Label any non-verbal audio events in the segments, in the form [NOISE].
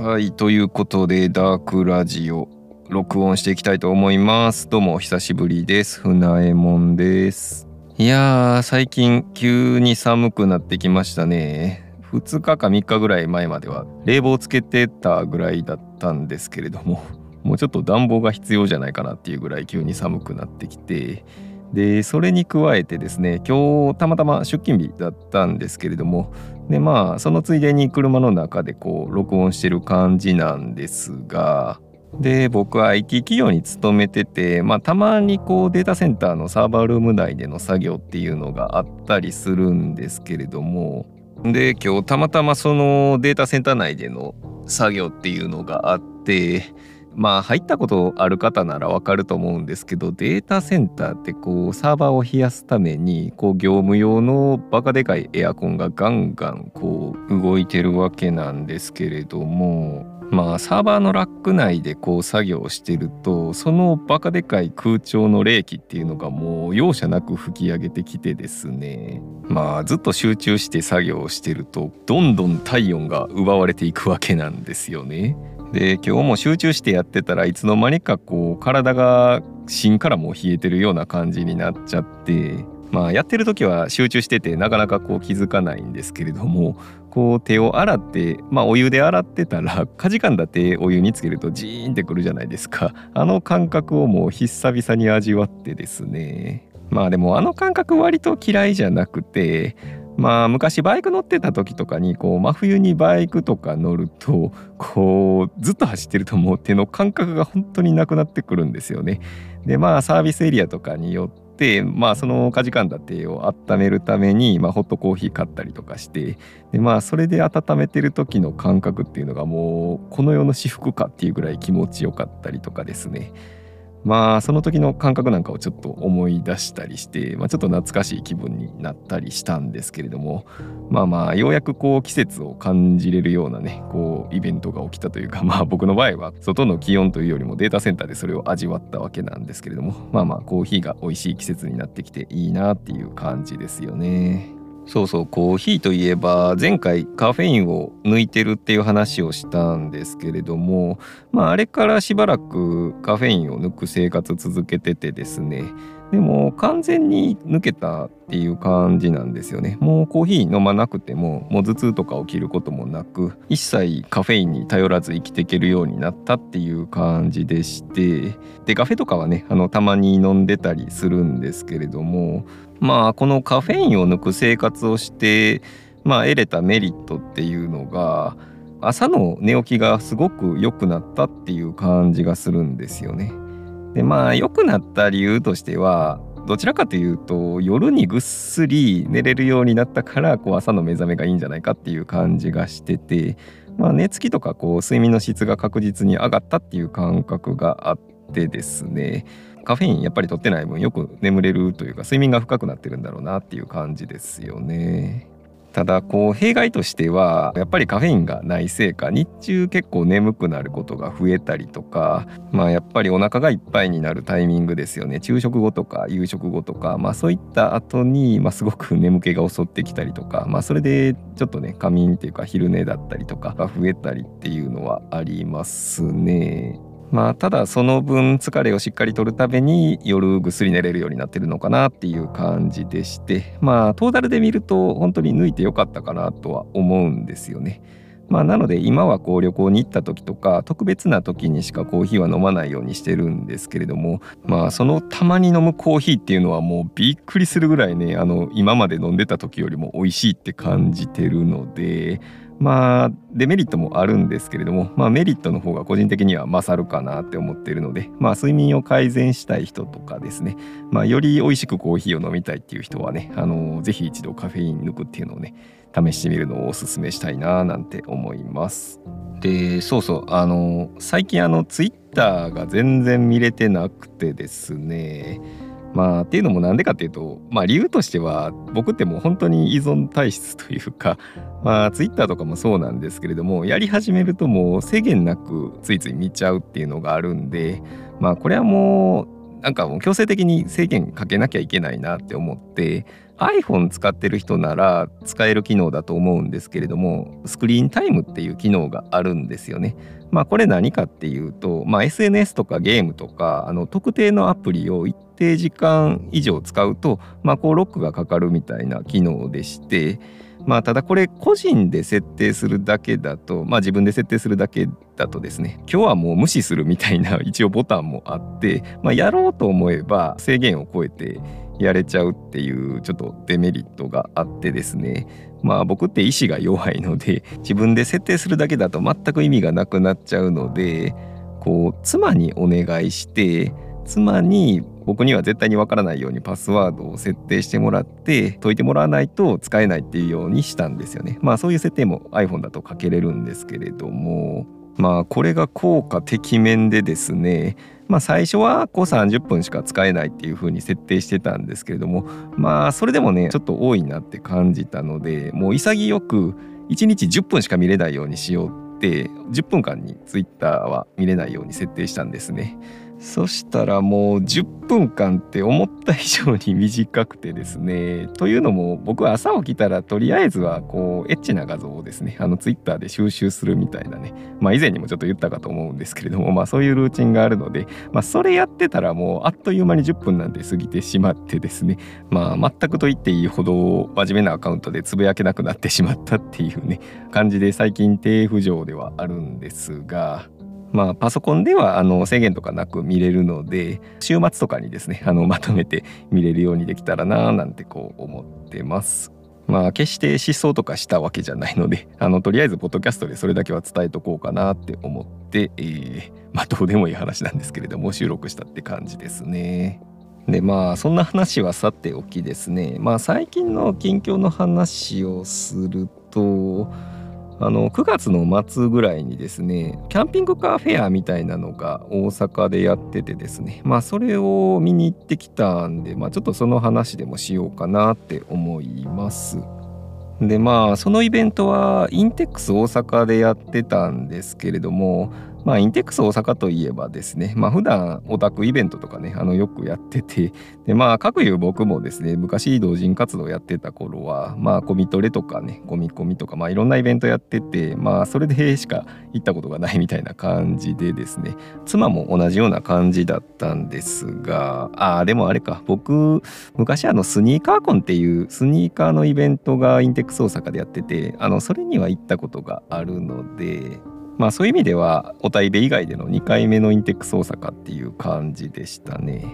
はいということでダークラジオ録音していきたいと思います。どうも久しぶりです。船江門です。いやー最近急に寒くなってきましたね。2日か3日ぐらい前までは冷房つけてたぐらいだったんですけれどももうちょっと暖房が必要じゃないかなっていうぐらい急に寒くなってきてでそれに加えてですね今日たまたま出勤日だったんですけれどもでまあそのついでに車の中でこう録音してる感じなんですがで僕は IT 企業に勤めてて、まあ、たまにこうデータセンターのサーバールーム内での作業っていうのがあったりするんですけれどもで今日たまたまそのデータセンター内での作業っていうのがあってまあ入ったことある方ならわかると思うんですけどデータセンターってこうサーバーを冷やすためにこう業務用のバカでかいエアコンがガンガンこう動いてるわけなんですけれどもまあサーバーのラック内でこう作業してるとそのバカでかい空調の冷気っていうのがもう容赦なく吹き上げてきてですねまあずっと集中して作業してるとどんどん体温が奪われていくわけなんですよね。で今日も集中してやってたらいつの間にかこう体が芯からもう冷えてるような感じになっちゃってまあやってる時は集中しててなかなかこう気づかないんですけれどもこう手を洗ってまあお湯で洗ってたらかじかんだ手お湯につけるとジーンってくるじゃないですか。あの感覚をもう久々に味わってですね。まあでもあの感覚割と嫌いじゃなくてまあ昔バイク乗ってた時とかにこう真冬にバイクとか乗るとこうずっと走ってるともう手の感覚が本当になくなってくるんですよね。でまあサービスエリアとかによってまあそのかじかんだ手を温めるために、まあ、ホットコーヒー買ったりとかしてでまあそれで温めてる時の感覚っていうのがもうこの世の至福かっていうぐらい気持ちよかったりとかですね。まあその時の感覚なんかをちょっと思い出したりして、まあ、ちょっと懐かしい気分になったりしたんですけれどもまあまあようやくこう季節を感じれるようなねこうイベントが起きたというか [LAUGHS] まあ僕の場合は外の気温というよりもデータセンターでそれを味わったわけなんですけれどもまあまあコーヒーが美味しい季節になってきていいなっていう感じですよね。そうそうコーヒーといえば前回カフェインを抜いてるっていう話をしたんですけれどもまああれからしばらくカフェインを抜く生活続けててですね。でも完全に抜けたっていう感じなんですよねもうコーヒー飲まなくてももう頭痛とか起きることもなく一切カフェインに頼らず生きていけるようになったっていう感じでしてでカフェとかはねあのたまに飲んでたりするんですけれどもまあこのカフェインを抜く生活をしてまあ得れたメリットっていうのが朝の寝起きがすごく良くなったっていう感じがするんですよね。でまあ良くなった理由としてはどちらかというと夜にぐっすり寝れるようになったからこう朝の目覚めがいいんじゃないかっていう感じがしてて、まあ、寝つきとかこう睡眠の質が確実に上がったっていう感覚があってですねカフェインやっぱり取ってない分よく眠れるというか睡眠が深くなってるんだろうなっていう感じですよね。ただこう弊害としてはやっぱりカフェインがないせいか日中結構眠くなることが増えたりとかまあやっぱりお腹がいっぱいになるタイミングですよね昼食後とか夕食後とかまあそういった後にまあすごく眠気が襲ってきたりとかまあそれでちょっとね仮眠っていうか昼寝だったりとかが増えたりっていうのはありますね。まあただその分疲れをしっかりとるために夜ぐっすり寝れるようになってるのかなっていう感じでしてまあトータルで見ると本当に抜いてよかったかなとは思うんですよね。まあ、なので今はこう旅行に行った時とか特別な時にしかコーヒーは飲まないようにしてるんですけれどもまあそのたまに飲むコーヒーっていうのはもうびっくりするぐらいねあの今まで飲んでた時よりも美味しいって感じてるのでまあデメリットもあるんですけれども、まあ、メリットの方が個人的には勝るかなって思っているので、まあ、睡眠を改善したい人とかですね、まあ、より美味しくコーヒーを飲みたいっていう人はねあのぜひ一度カフェイン抜くっていうのをね試してみるのをおすすめしたいななんて思います。でそうそうあの最近あのツイッターが全然見れてなくてですねまあっていうのもなんでかっていうとまあ理由としては僕ってもう本当に依存体質というかまあツイッターとかもそうなんですけれどもやり始めるともう制限なくついつい見ちゃうっていうのがあるんでまあこれはもうなんかもう強制的に制限かけなきゃいけないなって思って iPhone 使ってる人なら使える機能だと思うんですけれどもスクリーンタイムっていう機能があるんですよね。まあこれ何かっていうと、まあ、SNS とかゲームとかあの特定のアプリを一定時間以上使うと、まあ、こうロックがかかるみたいな機能でして。まあただこれ個人で設定するだけだとまあ自分で設定するだけだとですね今日はもう無視するみたいな一応ボタンもあって、まあ、やろうと思えば制限を超えてやれちゃうっていうちょっとデメリットがあってですねまあ僕って意志が弱いので自分で設定するだけだと全く意味がなくなっちゃうのでこう妻にお願いして妻に僕には絶対にわからないようにパスワードを設定してもらって解いてもらわないと使えないっていうようにしたんですよね。まあそういう設定も iPhone だとかけれるんですけれどもまあこれが効果てきめんでですねまあ最初はこう30分しか使えないっていう風に設定してたんですけれどもまあそれでもねちょっと多いなって感じたのでもう潔く1日10分しか見れないようにしようって10分間にツイッターは見れないように設定したんですね。そしたらもう10分間って思った以上に短くてですね。[LAUGHS] というのも僕は朝起きたらとりあえずはこうエッチな画像をですねあのツイッターで収集するみたいなね。まあ以前にもちょっと言ったかと思うんですけれどもまあそういうルーチンがあるのでまあそれやってたらもうあっという間に10分なんて過ぎてしまってですね。まあ全くと言っていいほど真面目なアカウントでつぶやけなくなってしまったっていうね感じで最近低浮上ではあるんですが。まあ、パソコンではあの制限とかなく見れるので週末とかにですね [LAUGHS] あのまとめて見れるようにできたらななんてこう思ってます。まあ決して失踪とかしたわけじゃないので [LAUGHS] あのとりあえずポッドキャストでそれだけは伝えとこうかなって思って、えー、まあどうでもいい話なんですけれども収録したって感じですね。でまあそんな話はさておきですねまあ最近の近況の話をするとあの9月の末ぐらいにですねキャンピングカーフェアみたいなのが大阪でやっててですねまあそれを見に行ってきたんで、まあ、ちょっとその話でもしようかなって思います。でまあそのイベントはインテックス大阪でやってたんですけれどもまあ、インテックス大阪といえばですね、まあ、普段オタクイベントとかね、あの、よくやってて、で、まあ、各いう僕もですね、昔同人活動やってた頃は、まあ、コミトレとかね、コミコミとか、まあ、いろんなイベントやってて、まあ、それでしか行ったことがないみたいな感じでですね、妻も同じような感じだったんですが、ああ、でもあれか、僕、昔あの、スニーカーコンっていうスニーカーのイベントがインテックス大阪でやってて、あの、それには行ったことがあるので、まあそういう意味ではお台部以外での2回目のインテックス大阪っていう感じでしたね。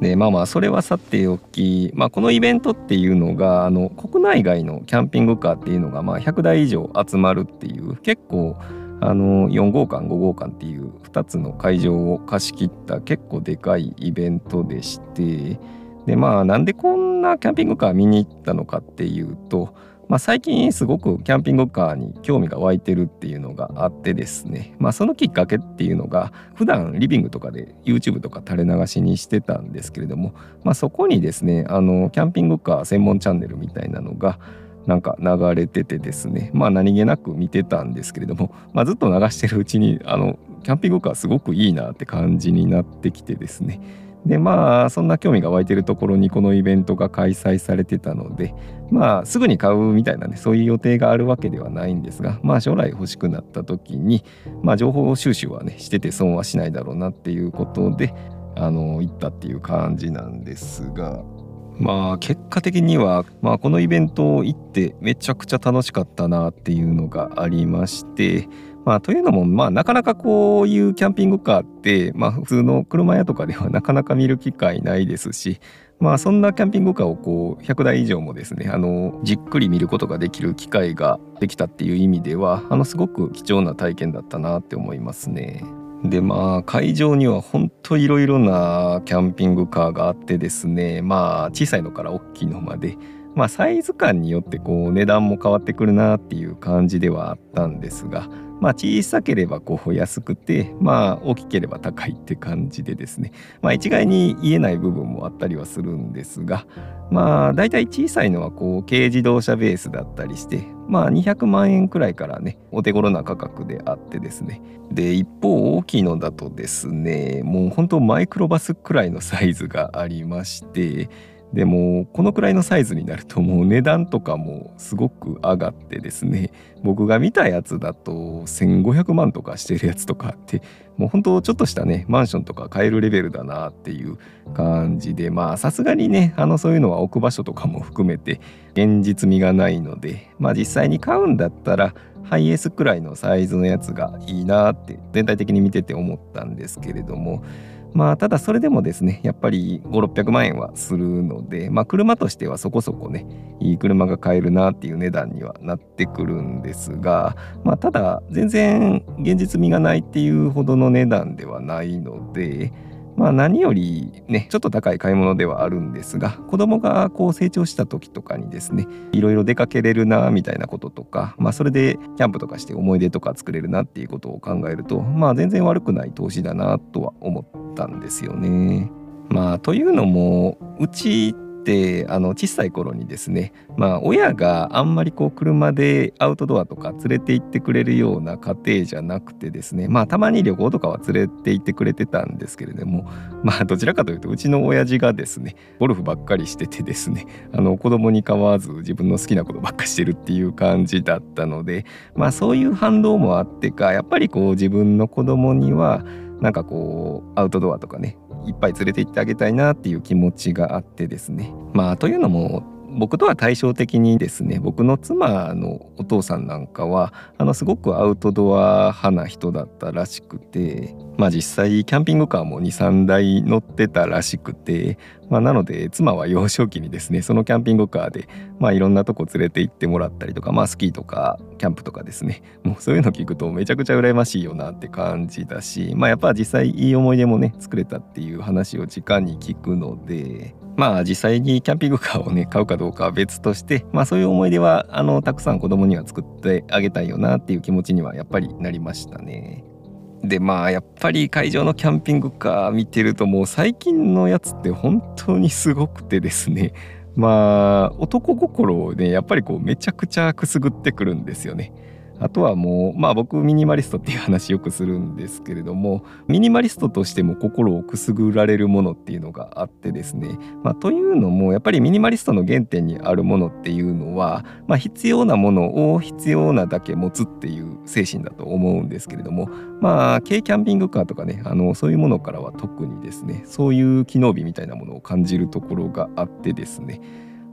でまあまあそれはさておき、まあ、このイベントっていうのがあの国内外のキャンピングカーっていうのがまあ100台以上集まるっていう結構あの4号館5号館っていう2つの会場を貸し切った結構でかいイベントでしてでまあなんでこんなキャンピングカー見に行ったのかっていうとまあ、最近すごくキャンピングカーに興味が湧いてるっていうのがあってですね、まあ、そのきっかけっていうのが普段リビングとかで YouTube とか垂れ流しにしてたんですけれども、まあ、そこにですねあのキャンピングカー専門チャンネルみたいなのがなんか流れててですね。まあ何気なく見てたんですけれども、まあ、ずっと流してるうちにあのキャンピングカーすごくいいなって感じになってきてですね。でまあそんな興味が湧いてるところにこのイベントが開催されてたのでまあすぐに買うみたいなねそういう予定があるわけではないんですがまあ将来欲しくなった時にまあ情報収集はねしてて損はしないだろうなっていうことであの行ったっていう感じなんですがまあ結果的には、まあ、このイベントを行ってめちゃくちゃ楽しかったなっていうのがありましてまあ、というのも、まあ、なかなかこういうキャンピングカーって、まあ、普通の車屋とかではなかなか見る機会ないですし、まあ、そんなキャンピングカーをこう100台以上もですねあのじっくり見ることができる機会ができたっていう意味ではあのすごく貴重な体験だったなって思いますね。でまあ会場には本当いろいろなキャンピングカーがあってですねまあ小さいのから大きいのまでまあサイズ感によってこう値段も変わってくるなっていう感じではあったんですがまあ小さければこう安くて、まあ大きければ高いって感じでですね、まあ一概に言えない部分もあったりはするんですが、まあ大体小さいのはこう軽自動車ベースだったりして、まあ200万円くらいからね、お手頃な価格であってですね。で、一方大きいのだとですね、もう本当マイクロバスくらいのサイズがありまして、でもこのくらいのサイズになるともう値段とかもすごく上がってですね僕が見たやつだと1500万とかしてるやつとかあってもう本当ちょっとしたねマンションとか買えるレベルだなっていう感じでまあさすがにねあのそういうのは置く場所とかも含めて現実味がないのでまあ実際に買うんだったらハイエースくらいのサイズのやつがいいなって全体的に見てて思ったんですけれどもまあただそれでもですねやっぱり5600万円はするのでまあ車としてはそこそこねいい車が買えるなっていう値段にはなってくるんですがまあただ全然現実味がないっていうほどの値段ではないのでまあ何よりねちょっと高い買い物ではあるんですが子供がこう成長した時とかにですねいろいろ出かけれるなみたいなこととかまあそれでキャンプとかして思い出とか作れるなっていうことを考えるとまあ全然悪くない投資だなとは思ったんですよね。まあというのもうちってあの小さい頃にですねまあ親があんまりこう車でアウトドアとか連れて行ってくれるような家庭じゃなくてですねまあたまに旅行とかは連れて行ってくれてたんですけれどもまあどちらかというとうちの親父がですねゴルフばっかりしててですねあの子供に構わず自分の好きなことばっかしてるっていう感じだったのでまあそういう反動もあってかやっぱりこう自分の子供にはなんかこうアウトドアとかねいっぱい連れて行ってあげたいなっていう気持ちがあってですね。まあというのも僕とは対照的にですね僕の妻のお父さんなんかはあのすごくアウトドア派な人だったらしくてまあ実際キャンピングカーも23台乗ってたらしくて、まあ、なので妻は幼少期にですねそのキャンピングカーでまあいろんなとこ連れて行ってもらったりとかまあスキーとかキャンプとかですねもうそういうの聞くとめちゃくちゃ羨ましいよなって感じだしまあやっぱ実際いい思い出もね作れたっていう話を直に聞くのでまあ実際にキャンピングカーをね買うかどうかは別としてまあそういう思い出はあのたくさん子供には作ってあげたいよなっていう気持ちにはやっぱりなりましたね。でまあやっぱり会場のキャンピングカー見てるともう最近のやつって本当にすごくてですね [LAUGHS] まあ男心をねやっぱりこうめちゃくちゃくすぐってくるんですよね。あとはもうまあ僕ミニマリストっていう話よくするんですけれどもミニマリストとしても心をくすぐられるものっていうのがあってですね、まあ、というのもやっぱりミニマリストの原点にあるものっていうのは、まあ、必要なものを必要なだけ持つっていう精神だと思うんですけれどもまあ軽キャンピングカーとかねあのそういうものからは特にですねそういう機能美みたいなものを感じるところがあってですね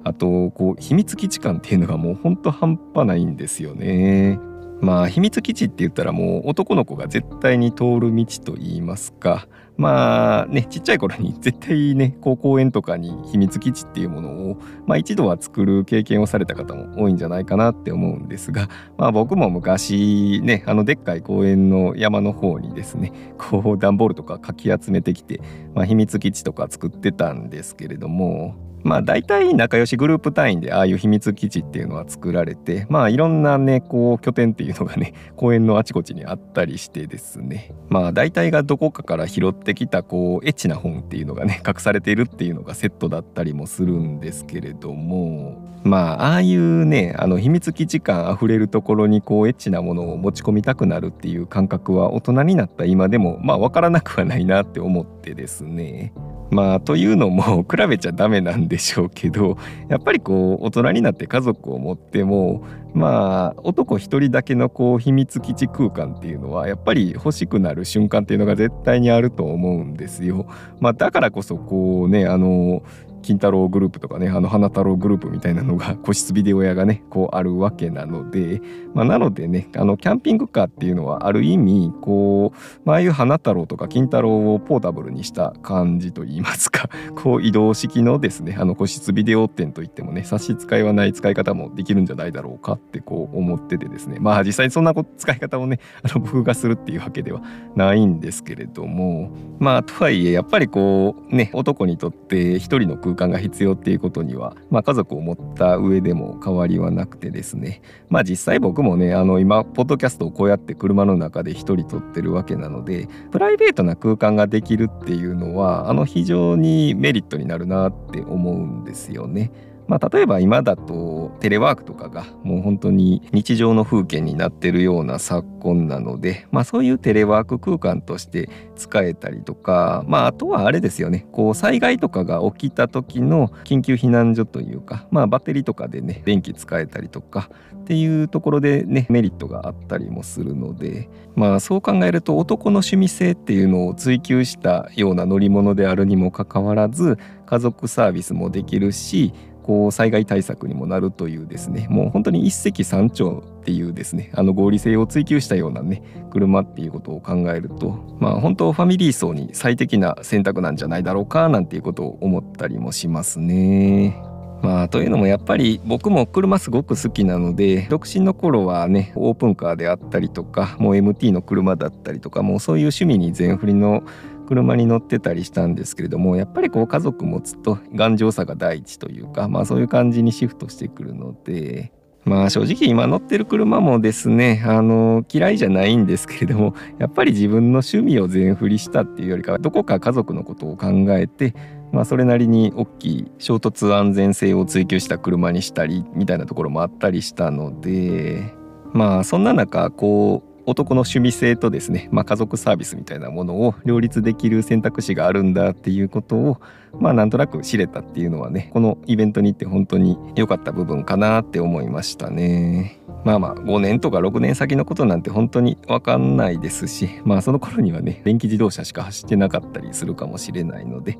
あとこう秘密基地感っていうのがもうほんと半端ないんですよね。まあ秘密基地って言ったらもう男の子が絶対に通る道と言いますか。まあねちっちゃい頃に [LAUGHS] 絶対ねこう公園とかに秘密基地っていうものを、まあ、一度は作る経験をされた方も多いんじゃないかなって思うんですが、まあ、僕も昔ねあのでっかい公園の山の方にですね [LAUGHS] こう段ボールとかかき集めてきて、まあ、秘密基地とか作ってたんですけれども。まあ大体仲良しグループ単位でああいう秘密基地っていうのは作られてまあいろんなねこう拠点っていうのがね [LAUGHS] 公園のあちこちにあったりしてですね。まあ大体がどこかから拾ってきたこうエッチな本っていうのがね [LAUGHS] 隠されているっていうのがセットだったりもするんですけれどもまあああいうねあの秘密基地感あふれるところにこうエッチなものを持ち込みたくなるっていう感覚は大人になった今でもまあ分からなくはないなって思ってですね。まあというのも [LAUGHS] 比べちゃダメなんででしょうけどやっぱりこう大人になって家族を持ってもまあ男一人だけのこう秘密基地空間っていうのはやっぱり欲しくなる瞬間っていうのが絶対にあると思うんですよ。まあ、だからこそこうねあの金太郎グループとかねあの花太郎グループみたいなのが個室ビデオ屋がねこうあるわけなので、まあ、なのでねあのキャンピングカーっていうのはある意味こう、まああいう花太郎とか金太郎をポータブルにした感じといいますかこう移動式のですねあの個室ビデオ店といってもね差し支えはない使い方もできるんじゃないだろうかってこう思っててですねまあ実際にそんな使い方をねあの僕がするっていうわけではないんですけれどもまあとはいえやっぱりこうね男にとって一人の空間が必要っていうことには、まあ、家族を持った上でも変わりはなくてですねまあ実際僕もねあの今ポッドキャストをこうやって車の中で一人撮ってるわけなのでプライベートな空間ができるっていうのはあの非常にメリットになるなって思うんですよね。まあ、例えば今だとテレワークとかがもう本当に日常の風景になってるような昨今なので、まあ、そういうテレワーク空間として使えたりとか、まあ、あとはあれですよね。こう災害とかが起きた時の緊急避難所というか、まあ、バッテリーとかでね電気使えたりとかっていうところでねメリットがあったりもするのでまあそう考えると男の趣味性っていうのを追求したような乗り物であるにもかかわらず家族サービスもできるしこう災害対策にもなるというですねもう本当に一石三鳥っていうですねあの合理性を追求したようなね車っていうことを考えるとまあ本当ファミリー層に最適な選択なんじゃないだろうかなんていうことを思ったりもしますね。まあというのもやっぱり僕も車すごく好きなので独身の頃はねオープンカーであったりとかもう MT の車だったりとかもうそういう趣味に全振りの車に乗ってたりしたんですけれどもやっぱりこう家族持つと頑丈さが第一というかまあそういう感じにシフトしてくるのでまあ正直今乗ってる車もですねあの嫌いじゃないんですけれどもやっぱり自分の趣味を全振りしたっていうよりかはどこか家族のことを考えてまあそれなりに大きい衝突安全性を追求した車にしたりみたいなところもあったりしたのでまあそんな中こう男の趣味性とですね、まあ、家族サービスみたいなものを両立できる選択肢があるんだっていうことをまあなんとなく知れたっていうのはねこのイベントに行って本当に良かった部分かなって思いましたね。まあまあ5年とか6年先のことなんて本当に分かんないですしまあその頃にはね電気自動車しか走ってなかったりするかもしれないので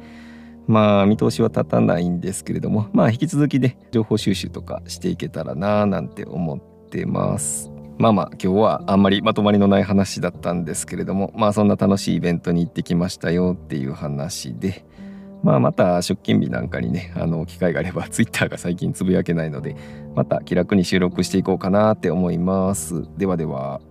まあ見通しは立たないんですけれどもまあ引き続きで、ね、情報収集とかしていけたらななんて思ってます。まあまあ今日はあんまりまとまりのない話だったんですけれどもまあそんな楽しいイベントに行ってきましたよっていう話でまあまた出勤日なんかにねあの機会があれば Twitter が最近つぶやけないのでまた気楽に収録していこうかなって思います。ではでは。